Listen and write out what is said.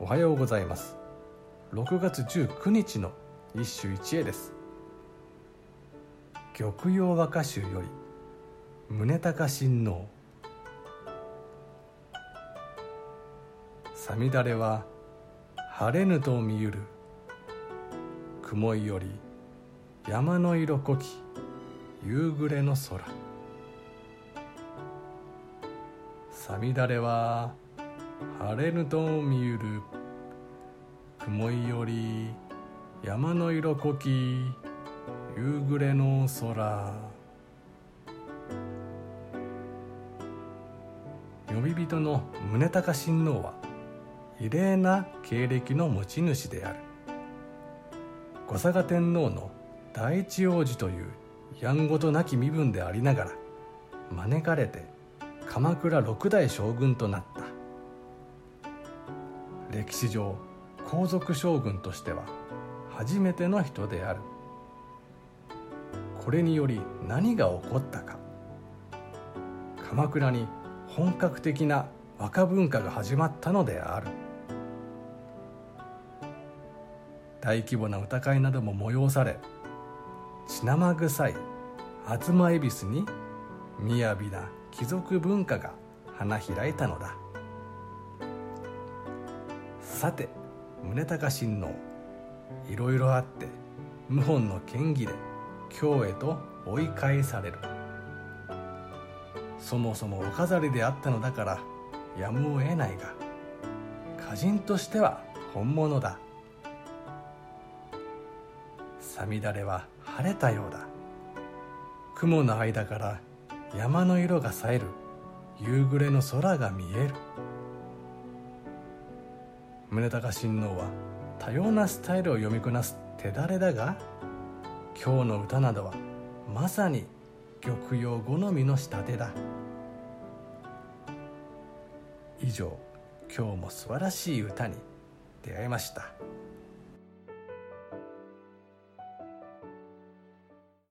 おはようございます。6月19日の一首一会です。玉葉和歌集より宗高親王。さみだれは晴れぬと見ゆる。雲いより山の色濃き夕暮れの空。さみだれは晴れぬと見ゆる。雲いより山の色濃き夕暮れの空。呼び人の宗高親王は異例な経歴の持ち主である。後嵯峨天皇の第一王子というやんごとなき身分でありながら招かれて鎌倉六代将軍となった。歴史上皇族将軍としては初めての人である。これにより何が起こったか。鎌倉に本格的な和歌文化が始まったのである。大規模な歌会なども催され血生臭い東恵比寿に雅な貴族文化が花開いたのだ。さて宗高親王いろいろあって謀反の嫌疑で京へと追い返される。そもそもお飾りであったのだからやむを得ないが歌人としては本物だ。さみだれは晴れたようだ。雲の間から山の色が冴える。夕暮れの空が見える。宗隆親王は多様なスタイルを読みこなす手だれだが今日の歌などはまさに玉葉好みの仕立てだ。以上今日も素晴らしい歌に出会いました。